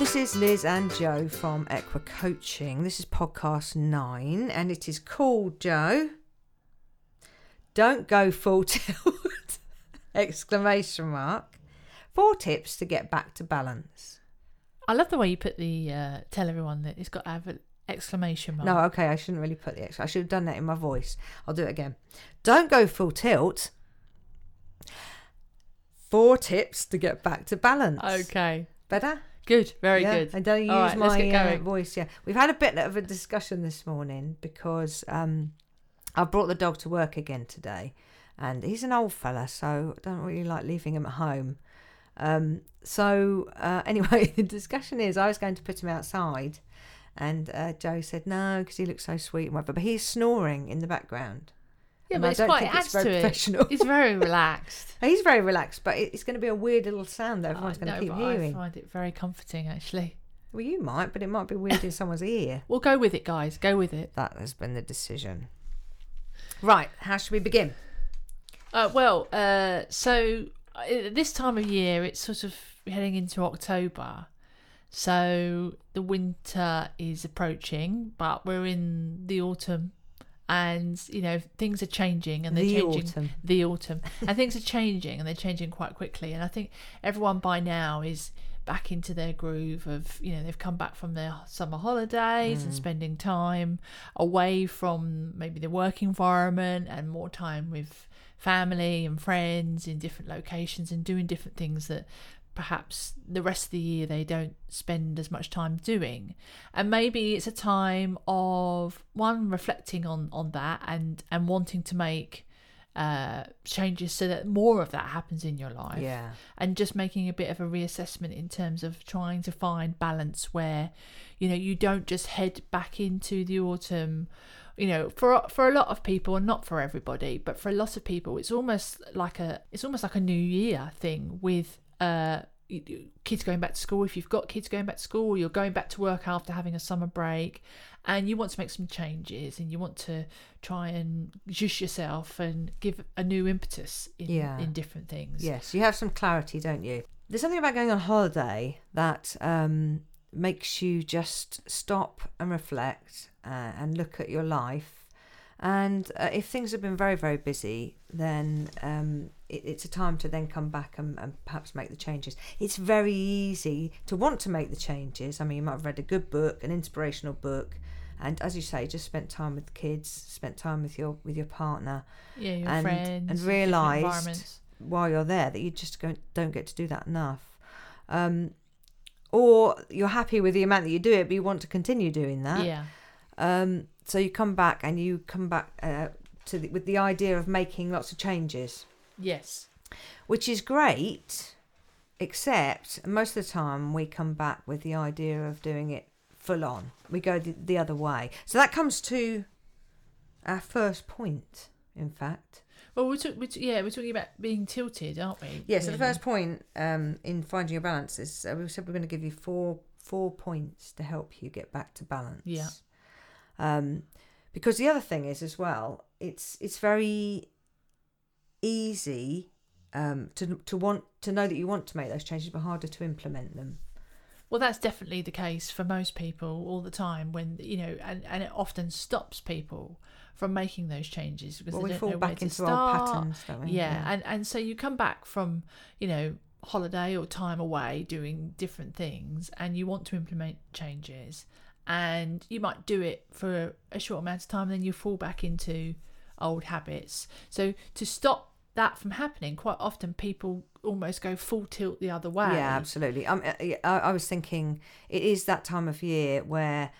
this is Liz and Joe from Equa Coaching. This is podcast nine, and it is called Joe. Don't go full tilt! Exclamation mark. Four tips to get back to balance. I love the way you put the uh, tell everyone that it's got to have an exclamation mark. No, okay, I shouldn't really put the extra. I should have done that in my voice. I'll do it again. Don't go full tilt. Four tips to get back to balance. Okay. Better? Good. Very yeah, good. I don't use right, my uh, voice. Yeah, we've had a bit of a discussion this morning because um, I brought the dog to work again today, and he's an old fella, so I don't really like leaving him at home. Um, so uh, anyway, the discussion is I was going to put him outside, and uh, Joe said no because he looks so sweet and whatever, but he's snoring in the background. Yeah, and but it's quite it it's adds very to it. professional. It's very relaxed. He's very relaxed, but it's going to be a weird little sound that everyone's going to keep hearing. I find it very comforting, actually. Well, you might, but it might be weird in someone's ear. We'll go with it, guys. Go with it. That has been the decision. Right, how should we begin? Uh, well, uh, so uh, this time of year, it's sort of heading into October. So the winter is approaching, but we're in the autumn. And, you know, things are changing and they're The changing. autumn. The autumn. and things are changing and they're changing quite quickly. And I think everyone by now is back into their groove of, you know, they've come back from their summer holidays Mm. and spending time away from maybe the work environment and more time with family and friends in different locations and doing different things that perhaps the rest of the year they don't spend as much time doing and maybe it's a time of one reflecting on on that and and wanting to make uh changes so that more of that happens in your life Yeah. and just making a bit of a reassessment in terms of trying to find balance where you know you don't just head back into the autumn you know for for a lot of people and not for everybody but for a lot of people it's almost like a it's almost like a new year thing with uh kids going back to school if you've got kids going back to school you're going back to work after having a summer break and you want to make some changes and you want to try and juice yourself and give a new impetus in, Yeah. in different things Yes, you have some clarity, don't you? There's something about going on holiday that um, makes you just stop and reflect uh, and look at your life. And uh, if things have been very, very busy, then um, it, it's a time to then come back and, and perhaps make the changes. It's very easy to want to make the changes. I mean, you might have read a good book, an inspirational book, and as you say, just spent time with the kids, spent time with your with your partner, yeah, your and- friends, and realised while you're there that you just don't get to do that enough. Um, or you're happy with the amount that you do it, but you want to continue doing that. Yeah, Um, so you come back and you come back uh, to the, with the idea of making lots of changes, yes, which is great. Except most of the time we come back with the idea of doing it full on. We go the, the other way. So that comes to our first point. In fact, Well, we're, talk- we're t- yeah, we're talking about being tilted, aren't we? Yeah, so the first point um, in finding your balance is uh, we said we're going to give you four four points to help you get back to balance. Yeah. Um, because the other thing is as well, it's it's very easy um, to to want to know that you want to make those changes, but harder to implement them. Well, that's definitely the case for most people all the time. When you know, and, and it often stops people from making those changes because Well, they we don't fall know where back to into start. patterns, we? yeah, and and so you come back from you know holiday or time away doing different things and you want to implement changes and you might do it for a short amount of time and then you fall back into old habits so to stop that from happening quite often people almost go full tilt the other way Yeah, absolutely. Um, uh, I, I was thinking it is that time of year where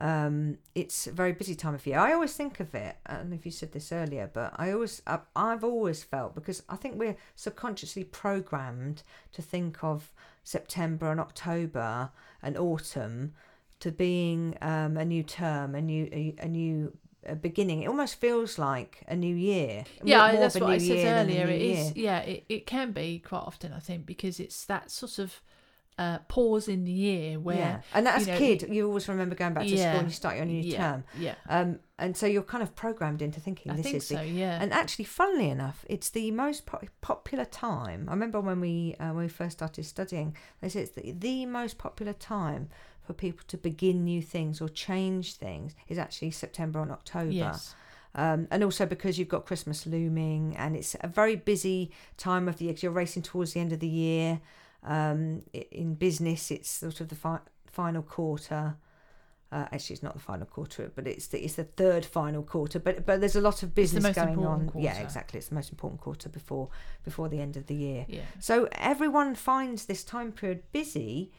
um, it's a very busy time of year. I always think of it. I don't know if you said this earlier, but I always, I, I've always felt because I think we're subconsciously programmed to think of September and October and autumn to being um, a new term, a new, a, a new. A beginning. It almost feels like a new year. yeah More- that's what i said year than a earlier it is year. yeah it, it can be quite often i think because it's that sort of uh, pause in the year where yeah, and as you a know, kid, you always remember going back to school and you start your new yeah, term. yeah Um, and so you're kind of programmed into thinking I this think is so. the Yeah. and actually, funnily enough, it's the most po- popular time. I remember when we uh, when we first started studying, they said it's the, the most popular time for people to begin new things or change things is actually September and October. yes. Um, and also because you've got Christmas looming, and it's a very busy time of the year. you're racing towards the end of the year. Um, in business, it's sort of the fi- final quarter. Uh, actually, it's not the final quarter, but it's the it's the third final quarter. But but there's a lot of business going on. important Yeah, exactly. It's the most important quarter before before the end of the year. Yeah. So everyone finds this time period busy.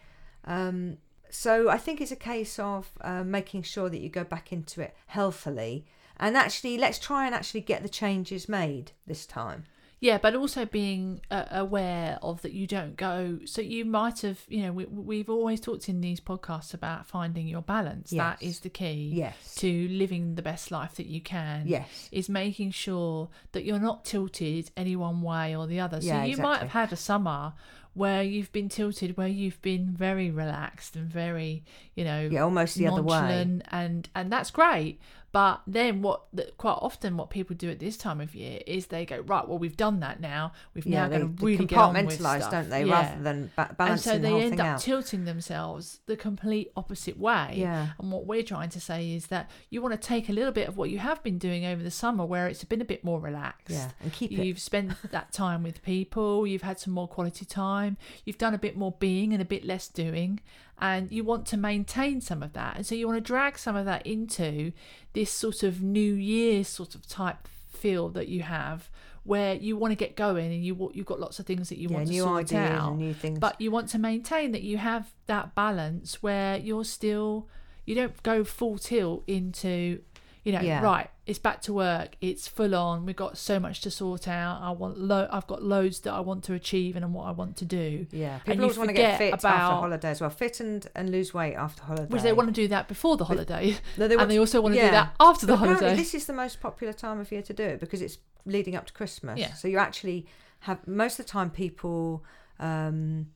Um, so I think it's a case of uh, making sure that you go back into it healthily, and actually let's try and actually get the changes made this time. Yeah, but also being uh, aware of that you don't go. So you might have, you know, we, we've always talked in these podcasts about finding your balance. That Yes. is the key Yes. to living the best life that you can. Yes. Is making sure that you're not tilted any one way or the other. So Yeah, you might have had a summer where you've been tilted, where you've been very relaxed and very, you know, Yeah, almost the other way. and and that's great. But then what? The, quite often, what people do at this time of year is they go right. Well, we've done that now. We've Yeah, now got to really get on with compartmentalise, stuff. don't they? Yeah. Rather than ba- and balancing so the they whole end up out. tilting themselves the complete opposite way. Yeah. And what we're trying to say is that you want to take a little bit of what you have been doing over the summer, where it's been a bit more relaxed. Yeah, and keep it. You've spent that time with people, you've had some more quality time, you've done a bit more being and a bit less doing, and you want to maintain some of that. And so you want to drag some of that into this sort of new year sort of type feel that you have where you want to get going and you you've got lots of things that you yeah, want to new sort ideas out and new things. but you want to maintain that you have that balance where you're still you don't go full tilt into you know Yeah. right it's back to work it's full on we've got so much to sort out i want lo- i've got loads that i want to achieve and what i want to do yeah, and people you always want to get fit after about- holiday as well. Fit and, and lose weight after holiday. which they want to do that before the holiday No, they and they also want to yeah. do that after the But apparently holiday This is the most popular time of year to do it because it's leading up to Christmas. Yeah. So you actually have most of the time people um,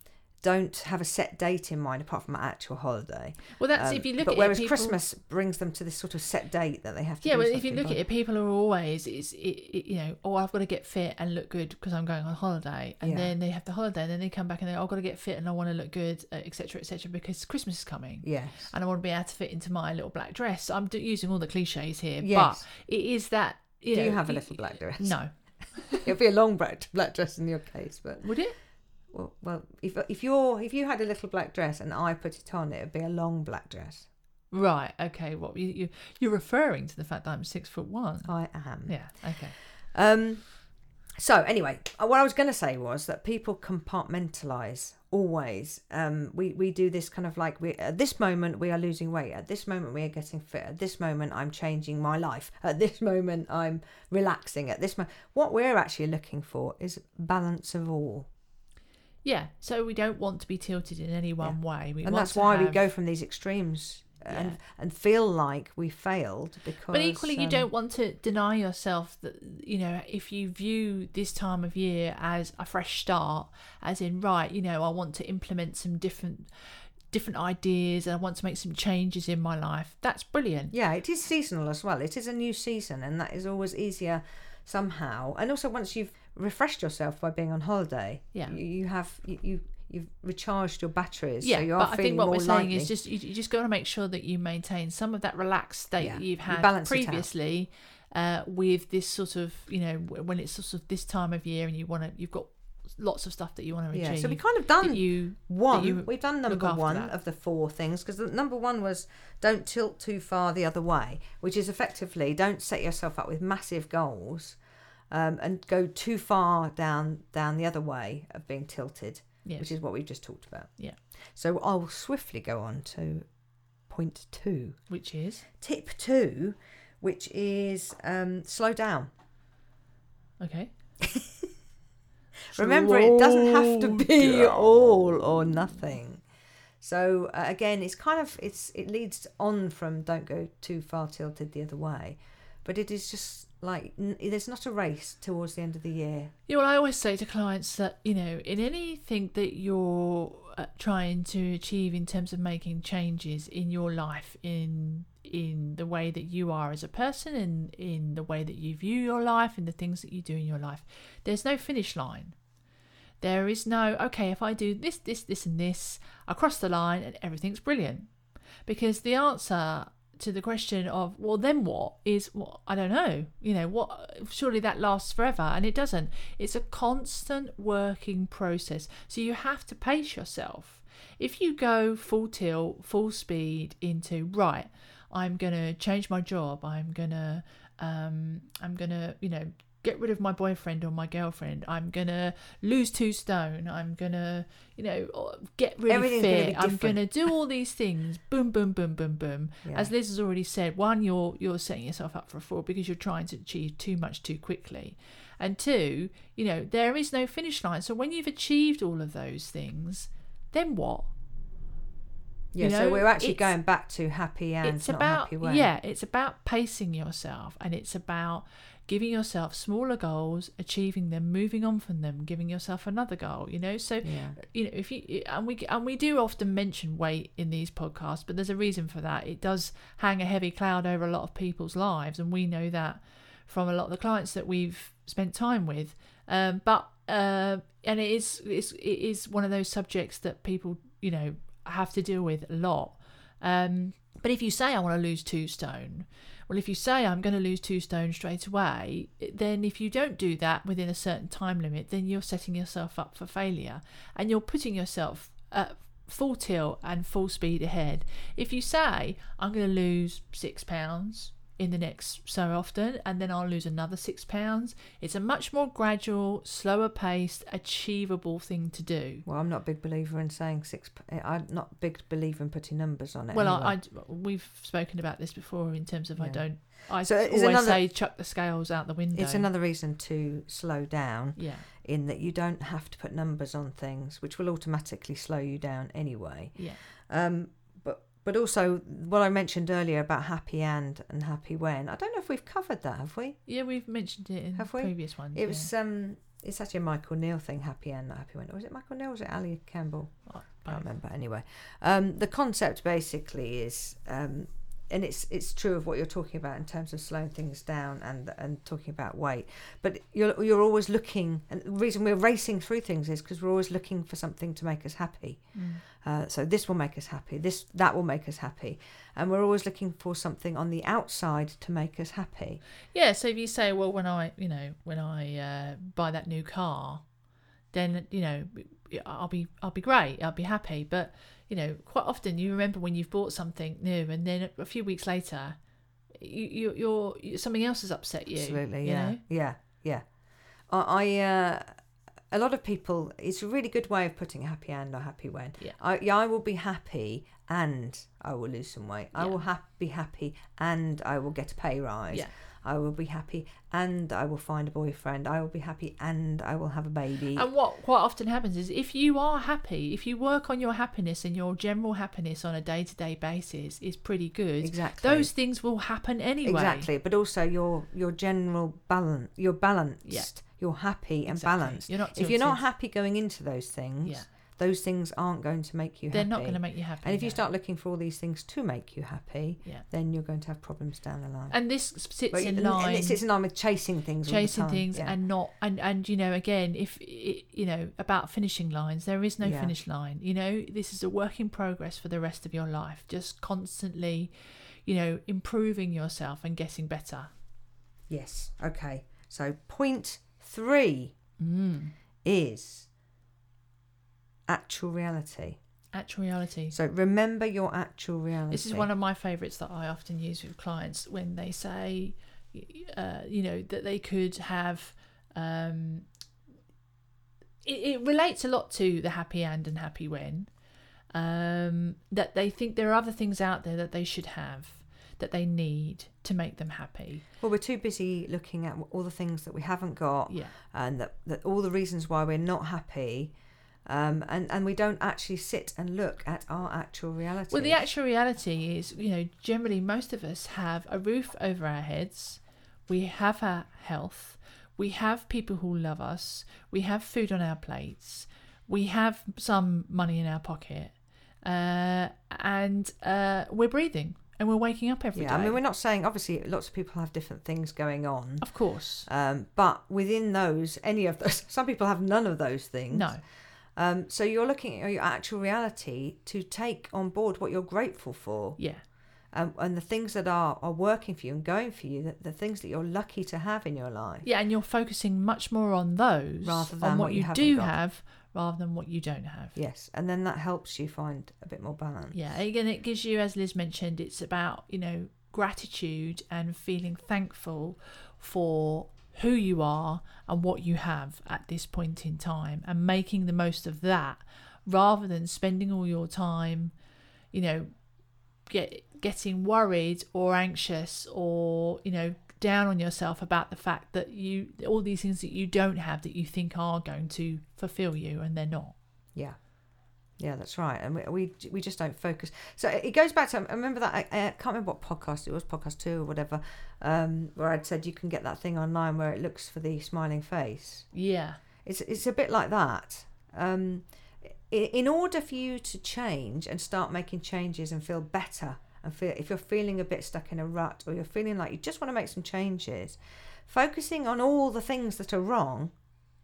don't have a set date in mind apart from an actual holiday. well that's Um, if you look but at whereas it people, Christmas brings them to this sort of set date that they have to. yeah well if you look by. at it people are always it's it, it, you know oh i've got to get fit and look good because i'm going on holiday and Yeah. then they have the holiday and then they come back and they oh, i've got to get fit and i want to look good etc etc because christmas is coming yes. and i want to be able to fit into my little black dress i'm using all the cliches here Yes. but it is that you do know, you have a little black dress? no It'll be a long black black dress in your case, but would it well, well, if if you're if you had a little black dress and I put it on, it would be a long black dress. right okay what you, you you're referring to the fact that i'm six foot one I am. yeah okay Um. So anyway, uh, what I was going to say was that people compartmentalize always. Um. We we do this kind of like we at this moment we are losing weight. At this moment we are getting fit. At this moment I'm changing my life. At this moment I'm relaxing. At this moment, what we're actually looking for is balance of all. Yeah so we don't want to be tilted in any one way we and that's why we go from these extremes and Yeah. and feel like we failed because But equally, you um, don't want to deny yourself that, you know, if you view this time of year as a fresh start, as in, right, you know, I want to implement some different different ideas and I want to make some changes in my life, that's brilliant. yeah it is seasonal as well it is a new season and that is always easier somehow and also once you've refreshed yourself by being on holiday Yeah. you, you have you, you you've recharged your batteries Yeah, so you are but I think what we're saying lightly. is just you, you just got to make sure that you maintain some of that relaxed state Yeah, that you've had out. previously, uh, with this sort of you know when it's sort of this time of year and you want to you've got lots of stuff that you want to yeah so we kind of done you one you we've done number one that. of the four things because number one was don't tilt too far the other way which is effectively don't set yourself up with massive goals um, and go too far down down the other way of being tilted Yes. which is what we've just talked about Yeah. so i'll swiftly go on to point two which is tip two which is um, slow down okay. Remember, it doesn't have to be down. all or nothing. So uh, again, it's kind of it's it leads on from don't go too far tilted the other way, but it is just like there's not a race towards the end of the year. You know, I always say to clients that you know, in anything that you're uh, trying to achieve in terms of making changes in your life in in the way that you are as a person and in the way that you view your life and the things that you do in your life there's no finish line there is no okay if i do this this this and this i cross the line and everything's brilliant because the answer to the question of well then what is well i don't know you know what surely that lasts forever and it doesn't. It's a constant working process. So you have to pace yourself. If you go full tilt full speed into right i'm going to change my job i'm going to um i'm going to you know get rid of my boyfriend or my girlfriend. I'm gonna lose two stone. I'm gonna, you know, uh, get really Everything's gonna I'm gonna do all these things. Boom, boom, boom, boom, boom. Yeah. As Liz has already said, one, you're you're setting yourself up for a fall because you're trying to achieve too much too quickly, and two, you know, there is no finish line. So when you've achieved all of those things, then what? yeah, you so know, we're actually going back to happy and it's not about happy yeah it's about pacing yourself and it's about giving yourself smaller goals achieving them moving on from them giving yourself another goal you know? So Yeah. you know if you and we and we do often mention weight in these podcasts but there's a reason for that. It does hang a heavy cloud over a lot of people's lives and we know that from a lot of the clients that we've spent time with. Um, but uh, and it is it's, it is one of those subjects that people you know have to deal with a lot. Um, but if you say I want to lose two stone, well, if you say I'm going to lose two stone straight away, then if you don't do that within a certain time limit, then you're setting yourself up for failure and you're putting yourself at full tilt and full speed ahead. If you say I'm going to lose six pounds in the next so often and then I'll lose another six pounds, it's a much more gradual, slower paced, achievable thing to do. Well, I'm not a big believer in saying six. I'm not big believer in putting numbers on it. Well, anyway. I, I we've spoken about this before in terms of I don't. I So always another- say chuck the scales out the window. it's another reason to slow down Yeah, in that you don't have to put numbers on things, which will automatically slow you down anyway. yeah, Um, but also what I mentioned earlier about happy and and happy when. I don't know if we've covered that, have we? yeah. We've mentioned it in Have we? previous ones. It was um, it's actually a Michael Neill thing, happy and not happy when. Or was it Michael Neill? Or was it Ali Campbell? yeah. I can't remember. Anyway, um, the concept basically is, um, and it's it's true of what you're talking about in terms of slowing things down and and talking about weight. But you're you're always looking, and the reason we're racing through things is because we're always looking for something to make us happy. Mm. Uh, so this will make us happy. This that will make us happy, and we're always looking for something on the outside to make us happy. Yeah. So if you say, well, when I, you know, when I uh, buy that new car, then you know, I'll be, I'll be great. I'll be happy. But you know, quite often you remember when you've bought something new, and then a few weeks later, you, you you're, something else has upset you. Absolutely, you yeah, know? yeah, yeah. I, I uh, a lot of people. It's a really good way of putting a happy and or happy when. Yeah. I, yeah, I will be happy and I will lose some weight. Yeah. I will ha- be happy and I will get a pay rise. Yeah. I will be happy and I will find a boyfriend. I will be happy and I will have a baby. And what quite often happens is if you are happy, if you work on your happiness and your general happiness on a day to day basis is pretty good, exactly. those things will happen anyway. Exactly, but also your your general balance. You're balanced. You're happy and Exactly. balanced. You're not If you're not happy going into those things, Yeah. Those things aren't going to make you happy. They're not going to make you happy. And if you start looking for all these things to make you happy, Yeah. then you're going to have problems down the line. and this sits But- in line and it sits in line with chasing things. all the chasing things Yeah. and not and and you know again if it, you know about finishing lines there is no Yeah. finish line you know this is a work in progress for the rest of your life just constantly you know improving yourself and getting better yes. Okay. So point three mm. is actual reality. actual reality So remember your actual reality. This is one of my favourites that I often use with clients when they say, uh, you know, that they could have. Um, it, it relates a lot to the happy and and happy when. Um, that they think there are other things out there that they should have, that they need to make them happy. Well, we're too busy looking at all the things that we haven't got, Yeah. and that, that all the reasons why we're not happy, um, and and we don't actually sit and look at our actual reality. Well, the actual reality is, you know, generally most of us have a roof over our heads, we have our health, we have people who love us, we have food on our plates, we have some money in our pocket, uh, and uh, we're breathing and we're waking up every day. yeah, I mean, we're not saying obviously lots of people have different things going on, of course, um, but within those, any of those, some people have none of those things. no, Um, so you're looking at your actual reality to take on board what you're grateful for, yeah, um, and the things that are are working for you and going for you, the, the things that you're lucky to have in your life. yeah, and you're focusing much more on those Rather than on what what you you do got. have rather than what you don't have. Yes, and then that helps you find a bit more balance. Yeah, again, it gives you, as Liz mentioned, it's about, you know, gratitude and feeling thankful for who you are and what you have at this point in time and making the most of that rather than spending all your time, you know, get getting worried or anxious or, you know, down on yourself about the fact that you all these things that you don't have that you think are going to fulfill you and they're not. Yeah. Yeah, that's right. And we, we we just don't focus. So it goes back to I remember that I, I can't remember what podcast it was, podcast two or whatever, um, where I'd said you can get that thing online where it looks for the smiling face. Yeah. It's it's a bit like that. Um, in order for you to change and start making changes and feel better and feel if you're feeling a bit stuck in a rut or you're feeling like you just want to make some changes, focusing on all the things that are wrong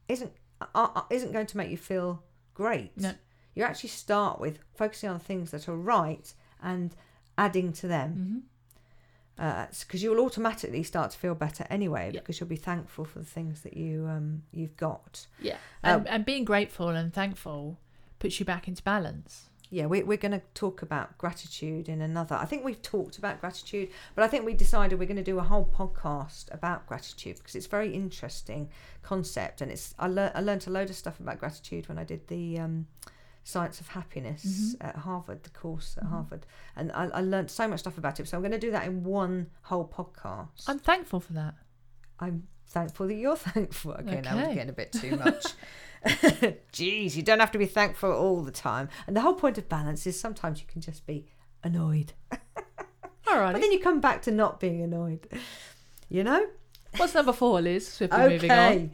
isn't uh, uh, isn't going to make you feel great. No. You actually start with focusing on things that are right and adding to them because you'll automatically start to feel better anyway Yeah. because you'll be thankful for the things that you um, you've got. Yeah. Um, And, and being grateful and thankful puts you back into balance. Yeah, we, we're going to talk about gratitude in another. I think we've talked about gratitude, but I think we decided we're going to do a whole podcast about gratitude because it's a very interesting concept, and it's I, lear- I learned a load of stuff about gratitude when I did the um, Science of Happiness Mhm. at Harvard, the course at Mhm. Harvard, and I, I learned so much stuff about it. So I'm going to do that in one whole podcast. I'm thankful for that. I'm thankful that you're thankful. Okay, now we're getting a bit too much. Jeez, you don't have to be thankful all the time. And the whole point of balance is sometimes you can just be annoyed. All right. But then you come back to not being annoyed. You know? What's number four, Liz? Swiftly moving on. Okay.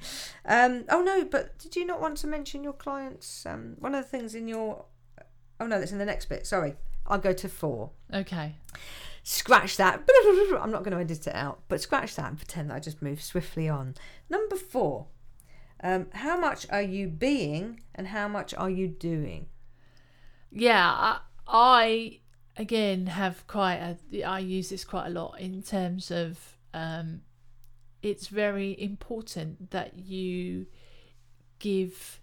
Um, oh no, but did you not want to mention your clients? Um, one of the things in your. Oh no, that's in the next bit. Sorry. I'll go to four. Okay. Scratch that. I'm not going to edit it out, but scratch that and pretend that I just moved swiftly on. Number four. Um, how much are you being and how much are you doing? Yeah, I, I again have quite a. I use this quite a lot in terms of. Um, it's very important that you give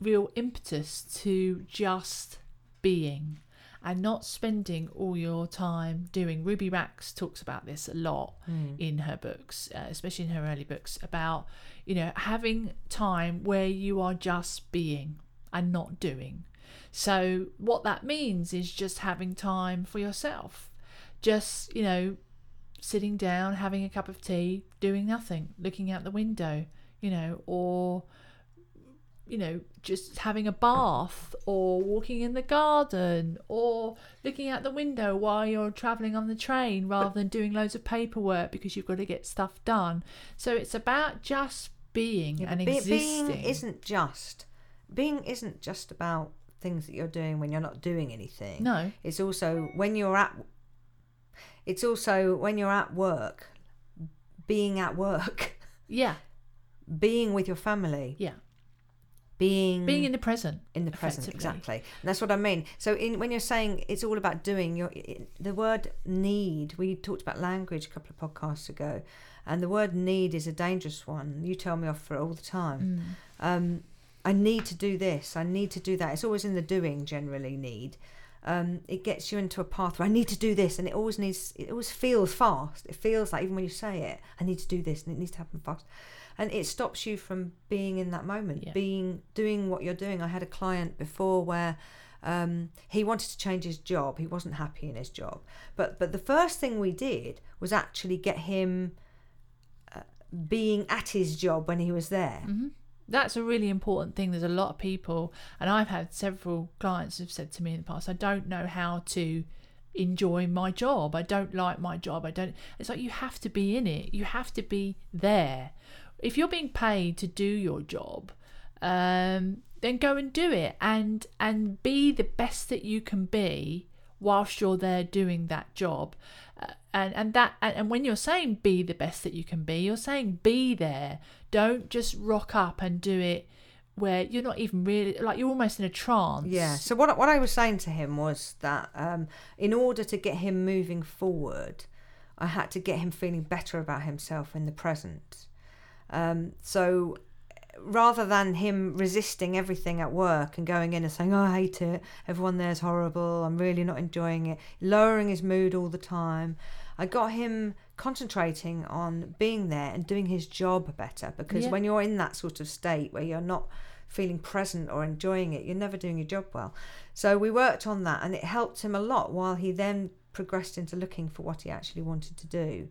real impetus to just being and not spending all your time doing. Ruby Wax talks about this a lot in her books, uh, especially in her early books, about you know having time where you are just being and not doing. So what that means is just having time for yourself, just you know sitting down, having a cup of tea, doing nothing, looking out the window, you know, or you know, just having a bath or walking in the garden or looking out the window while you're traveling on the train rather than doing loads of paperwork because you've got to get stuff done. So it's about just being Yeah, and be- existing. Being isn't just being isn't just about things that you're doing when you're not doing anything. no, It's also when you're at. It's also when you're at work, being at work, yeah, being with your family, yeah, being being in the present. in the present exactly. And that's what i mean. So in when you're saying it's all about doing you're, the word need we talked about language a couple of podcasts ago and the word need is a dangerous one. You tell me off for it all the time. Mm. um, i need to do this. I need to do that. It's always in the doing generally need um, it gets you into a path where I need to do this, and it always needs. It always feels fast. It feels like even when you say it, I need to do this, and it needs to happen fast, and it stops you from being in that moment, Yeah. being doing what you're doing. I had a client before where um, he wanted to change his job. He wasn't happy in his job, but but the first thing we did was actually get him uh, being at his job when he was there. hmm That's a really important thing. There's a lot of people, and I've had several clients who've said to me in the past, I don't know how to enjoy my job. I don't like my job. I don't. It's like you have to be in it. You have to be there. If you're being paid to do your job, um, then go and do it and and be the best that you can be whilst you're there doing that job and and that and, when you're saying be the best that you can be you're saying be there don't just rock up and do it where you're not even really like you're almost in a trance Yeah. So what what I was saying to him was that um, in order to get him moving forward, I had to get him feeling better about himself in the present. Um, so rather than him resisting everything at work and going in and saying, oh, "I hate it. Everyone there's horrible. I'm really not enjoying it," lowering his mood all the time, I got him concentrating on being there and doing his job better. Because Yeah. when you're in that sort of state where you're not feeling present or enjoying it, you're never doing your job well. So we worked on that, and it helped him a lot. While he then progressed into looking for what he actually wanted to do.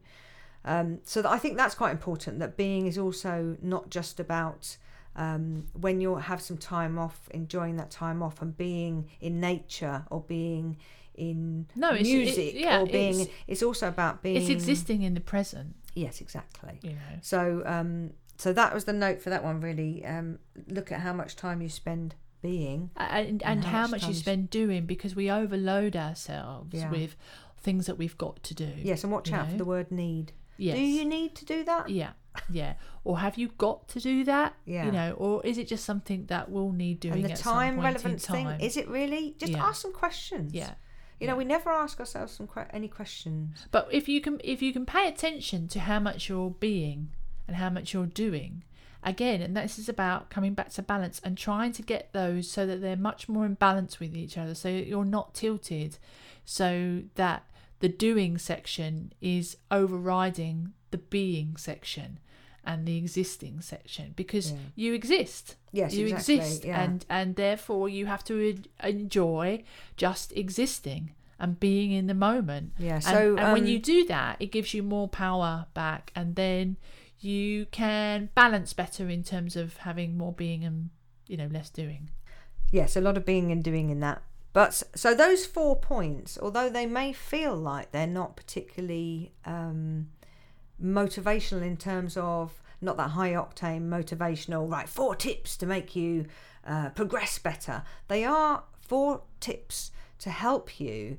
Um, so that I think that's quite important. That being is also not just about um, when you have some time off, enjoying that time off, and being in nature or being in No, it's- it- music yeah, or being. it's- It's, also about being. it's existing in the present Yes, exactly. you know So, um, so that was the note for that one. Really, um, look at how much time you spend being. and and how how much much you spend doing because we overload ourselves Yeah. with things that we've got to do Yes, and watch out for the word need. Yes Do you need to do that? yeah yeah or have you got to do that Yeah. you know or is it just something that will need doing and the at some time point relevant in time thing is it really? Just Yeah. ask some questions. yeah You know, Yeah. we never ask ourselves some que- any questions. But if you can if you can pay attention to how much you're being and how much you're doing, again, and this is about coming back to balance and trying to get those so that they're much more in balance with each other, so you're not tilted, so that the doing section is overriding the being section and the existing section because Yeah. you exist Yes, you exactly, exist yeah. and and therefore you have to en- enjoy just existing and being in the moment Yeah, and, so, and when um, you do that it gives you more power back and then you can balance better in terms of having more being and you know less doing Yes, a lot of being and doing in that. But so those four points, although they may feel like they're not particularly um, motivational in terms of not that high octane motivational, right? Four tips to make you uh, progress better. They are four tips to help you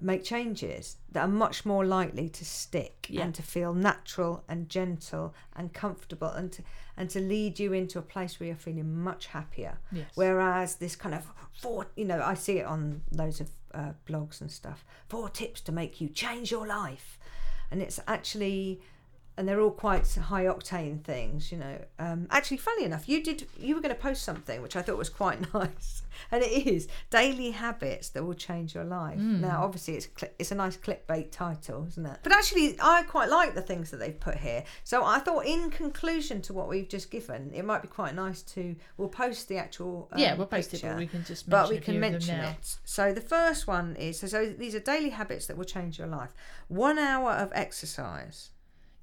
make changes that are much more likely to stick Yeah. and to feel natural and gentle and comfortable and to, and to lead you into a place where you're feeling much happier. yes Whereas this kind of four, you know, I see it on loads of uh, blogs and stuff. Four tips to make you change your life, and it's actually, and they're all quite high octane things, you know. Um, actually, funny enough, you did you were going to post something which I thought was quite nice, and it is daily habits that will change your life. Now, obviously, it's it's a nice clickbait title, isn't it? But actually, I quite like the things that they've put here. So I thought, in conclusion to what we've just given, it might be quite nice to we'll post the actual um, yeah we'll post it picture, but we can just but mention we can mention it. So the first one is so, so these are daily habits that will change your life. One hour of exercise.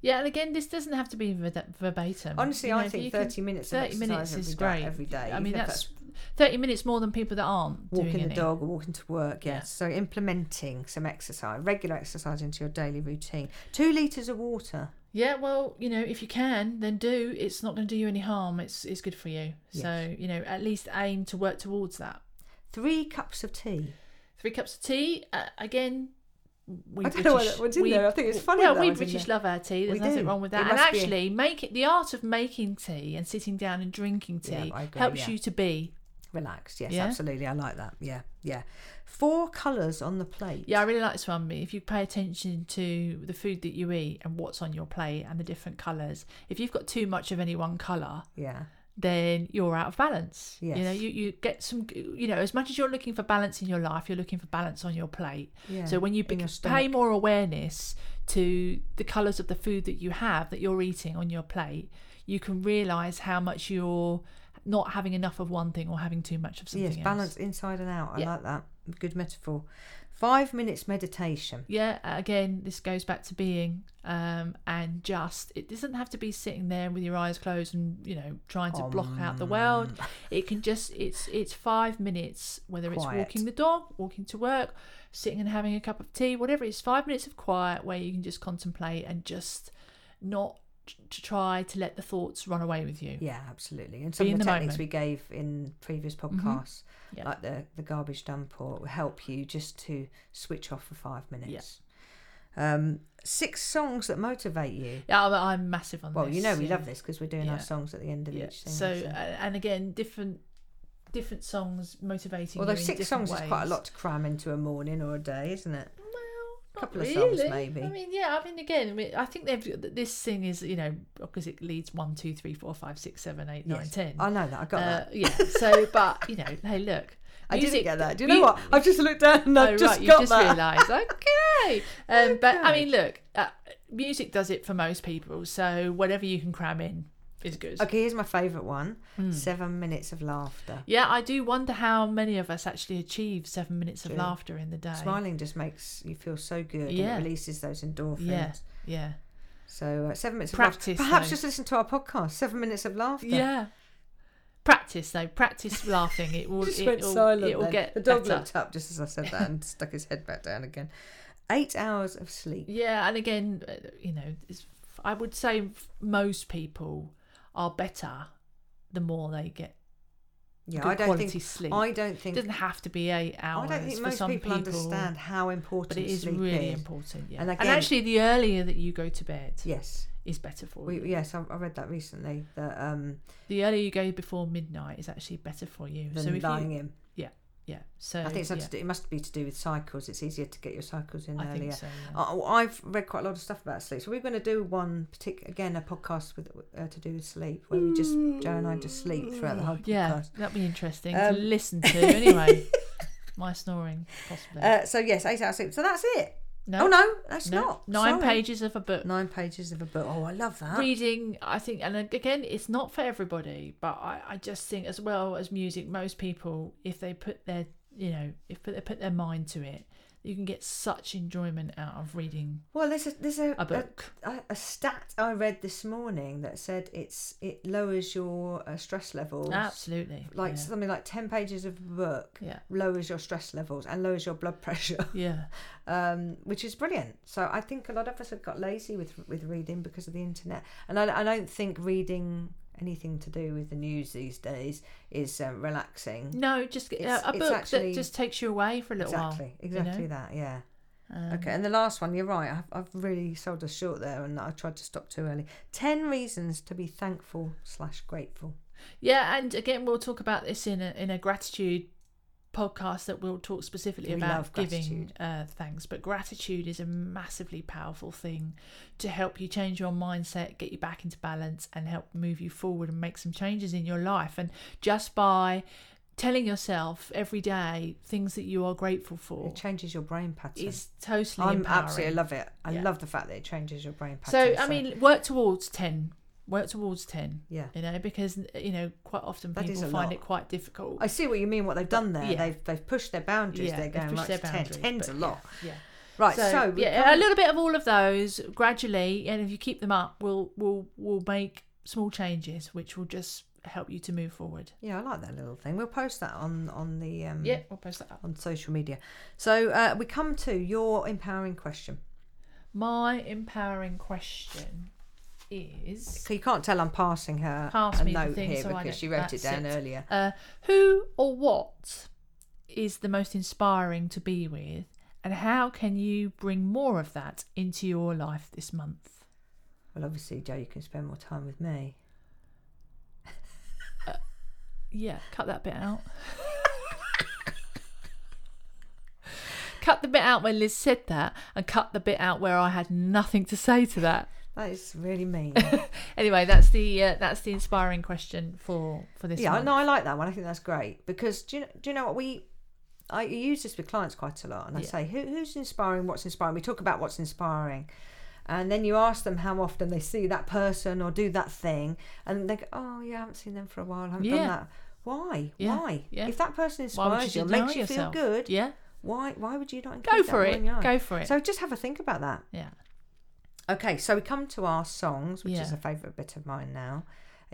Yeah and again this doesn't have to be verbatim Honestly, You know, I think you can- thirty minutes. of 30 minutes is great every day. i mean that's 30 minutes more than people that aren't walking the any. dog or walking to work. Yeah. Yes. So implementing some exercise, regular exercise into your daily routine. Two liters of water. Yeah, well, you know, if you can, then do. It's not going to do you any harm. It's it's good for you. So you know, at least aim to work towards that. Three cups of tea. Three cups of tea. Uh, again, we I don't know what British. that one's in we, there. I think it's funny Well, that we British love our tea. There's We nothing do. wrong with It that. And must be a- actually, make it the art of making tea and sitting down and drinking tea I agree, helps yeah. you to be. Relaxed. Yes, Yeah? absolutely. I like that. Yeah, yeah. Four colours on the plate. Yeah, I really like this one. If you pay attention to the food that you eat and what's on your plate and the different colours, if you've got too much of any one colour, Yeah. Then you're out of balance. You know, you, you get some, you know, as much as you're looking for balance in your life, you're looking for balance on your plate. Yeah. So when you your pay more awareness to the colours of the food that you have, that you're eating on your plate, you can realise how much you're not having enough of one thing or having too much of something Yes, else. balance inside and out. I Yeah. like that. Good metaphor. Five minutes meditation. Yeah, again, this goes back to being um, and just. It doesn't have to be sitting there with your eyes closed and you know trying to block out the world. It can just it's it's five minutes, whether it's walking the dog, walking to work, sitting and having a cup of tea, whatever. It's five minutes of quiet where you can just contemplate and just not to try to let the thoughts run away with you. Yeah, absolutely. And some Be of the the techniques moment. we gave in previous podcasts, Yeah. like the the garbage dump, or will help you just to switch off for five minutes. Yeah. Um, six songs that motivate you. Yeah, I'm, I'm massive on Well, this. you know we yeah. love this because we're doing our songs at the end of each thing. So, uh, and again, different different songs motivating. although six songs is quite a lot to cram into a morning or a day, isn't it? Not Couple of songs, maybe. I mean, yeah. I mean, again, I, mean, I think they've this thing is you know because it leads one, two, three, four, five, six, seven, eight, nine, Yes. ten. I know that. I got Uh, that. yeah. So, but you know, hey, look. I didn't get that. Do you know what? I've just looked down and I've oh, just right, you got just that. realised. Okay. Um, But I mean, look, uh, music does it for most people. So whatever you can cram in is good. Okay, here's my favourite one. Hmm. Seven minutes of laughter. Yeah, I do wonder how many of us actually achieve seven minutes of laughter in the day. Smiling just makes you feel so good. Yeah. And it releases those endorphins. Yeah, yeah, So uh, seven minutes of laughter. Perhaps though. just listen to our podcast. Seven minutes of laughter. yeah. Practice though. Practice laughing. It will. Just it went will, silent. It will get the dog better. looked up just as I said that and stuck his head back down again. Eight hours of sleep. Yeah, and again, uh, you know, it's, I would say most people are better the more they get Yeah, good I don't quality think. sleep. I don't think it doesn't have to be eight hours I don't think for most some people, understand how important but it is really is. important. Yeah, And and, actually, the earlier that you go to bed Yes, is better for we, you. yes, I, I read that recently. That um, The earlier you go before midnight is actually better for you. than so if lying you, in. Yeah, so I think it's yeah, do, it must be to do with cycles. It's easier to get your cycles in I earlier. think so. Yeah. I- I've read quite a lot of stuff about sleep, so we're going to do one particular again a podcast with uh, to do with sleep, where we just Joe and I just sleep throughout the whole podcast. yeah, that'd be interesting Um, to listen to. Anyway, my snoring possibly. Uh, so yes, eight hours sleep. So that's it. No, Oh no, that's no, not nine Sorry. pages of a book. Nine pages of a book. Oh, I love that. reading i think and again it's not for everybody but I, I just think as well as music most people if they put their you know if they put their mind to it you can get such enjoyment out of reading Well, there's a there's a, a book a, a stat I read this morning that said it's it lowers your uh, stress levels. absolutely Like yeah. something like ten pages of a book yeah lowers your stress levels and lowers your blood pressure. yeah um, which is brilliant. So I think a lot of us have got lazy with with reading because of the internet, and I, I don't think reading anything to do with the news these days is um, relaxing. no just It's- a, book actually- that just takes you away for a little Exactly, while exactly know? that. Yeah. Um, Okay, and the last one, you're right. I've, I've really sold us short there, and I tried to stop too early. Ten reasons to be thankful slash grateful. yeah and again we'll talk about this in a in a gratitude podcast that will talk specifically We about giving uh, thanks but gratitude is a massively powerful thing to help you change your mindset get you back into balance and help move you forward and make some changes in your life and just by telling yourself every day things that you are grateful for It changes your brain pattern. it's totally I'm absolutely love it. I Yeah. love the fact that it changes your brain pattern so i mean work towards 10 work towards 10 yeah, you know because you know quite often That people find lot. it quite difficult I see what you mean. What they've done there, Yeah. they've they've pushed their boundaries. Yeah, They're they've going pushed right their to ten. boundaries, Ten's a lot. yeah, yeah. Right. So, So, yeah, come- a little bit of all of those gradually, and if you keep them up, we'll we'll we'll make small changes, which will just help you to move forward. yeah, I like that little thing. We'll post that on on the um, Yeah, we'll post that up. on social media. So uh, we come to your empowering question. My empowering question is: So you can't tell I'm passing her Pass a me the note thing here so I because don't- she wrote it that's down it. earlier. uh, Who or what is the most inspiring to be with, and how can you bring more of that into your life this month? Well, obviously, Joe, you can spend more time with me. Yeah, cut that bit out. cut the bit out where Liz said that, and cut the bit out where I had nothing to say to that. That is really mean. Anyway, that's the uh, that's the inspiring question for for this. yeah, month. no, I like that one. I think that's great because do you, do you know what we? I use this with clients quite a lot, and I Yeah. say, Who, "Who's inspiring? What's inspiring?" We talk about what's inspiring, and then you ask them how often they see that person or do that thing, and they go, "Oh, yeah, I haven't seen them for a while. I haven't done that." Why? Yeah, Why? yeah. If that person inspires you you, makes you yourself? feel good, Yeah, why? Why would you not go for it. in your life? Go for it. So just have a think about that. yeah. Okay, so we come to our songs, which is a favourite bit of mine now.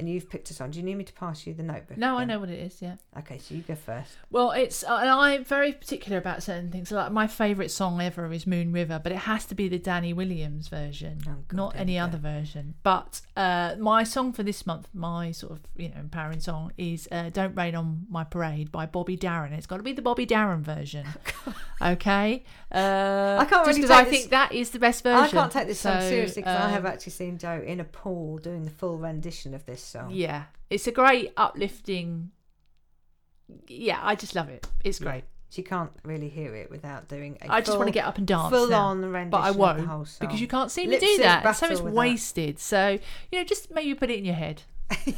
And you've picked a song. Do you need me to pass you the notebook? No, I know what it is. Yeah. Okay, so you go first. Well, it's uh, and I'm very particular about certain things. Like my favourite song ever is Moon River, but it has to be the Danny Williams version, Oh, God, not any other version. But uh, my song for this month, my sort of you know empowering song, is uh, "Don't Rain on My Parade" by Bobby Darin. It's got to be the Bobby Darin version. okay. Uh, I can't really I this- think that is the best version. I can't take this song seriously because I have um, actually seen Joe in a pool doing the full rendition of this Yeah, it's a great uplifting. Yeah, I just love it. It's great. She can't really hear it without doing a I just want to get up and dance full now. on rendition but I of the won't because you can't see me Lip do that. So it's with that. wasted. So you know, just maybe put it in your head.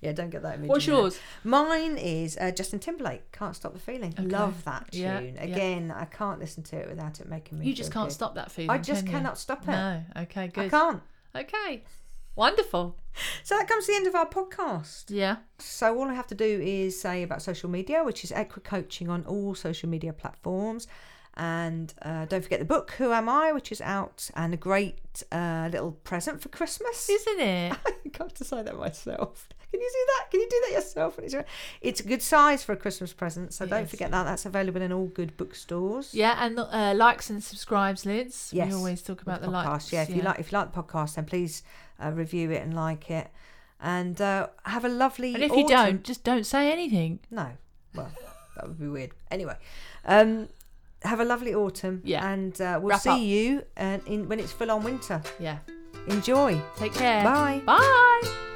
Yeah, don't get that image. What's in there. yours? Mine is uh, Justin Timberlake. Can't stop the feeling. Okay. Love that tune. Yeah, yeah. Again, I can't listen to it without it making me. You just can't good. stop that feeling. I just can you? cannot stop it. No. Okay. Good. I can't. Okay. Wonderful. So that comes to the end of our podcast. Yeah. So all I have to do is say about social media, which is Equa Coaching on all social media platforms. And uh, don't forget the book, Who Am I, which is out, and a great uh, little present for Christmas. Isn't it? I got to say that myself. Can you see that? Can you do that yourself? It's a- good size for a Christmas present, so don't forget that. That's available in all good bookstores. Yeah, and uh, likes and subscribes, Liz. Yes, We always talk about With the podcast. likes. Yeah, if you like, if you like the podcast, then please uh, review it and like it, and uh, have a lovely. And if you autumn. don't, just don't say anything. no, well, that would be weird. Anyway, um, have a lovely autumn. Yeah. and uh, we'll Wrap see up. you uh, in when it's full on winter. Yeah. Enjoy. Take care. Bye. Bye.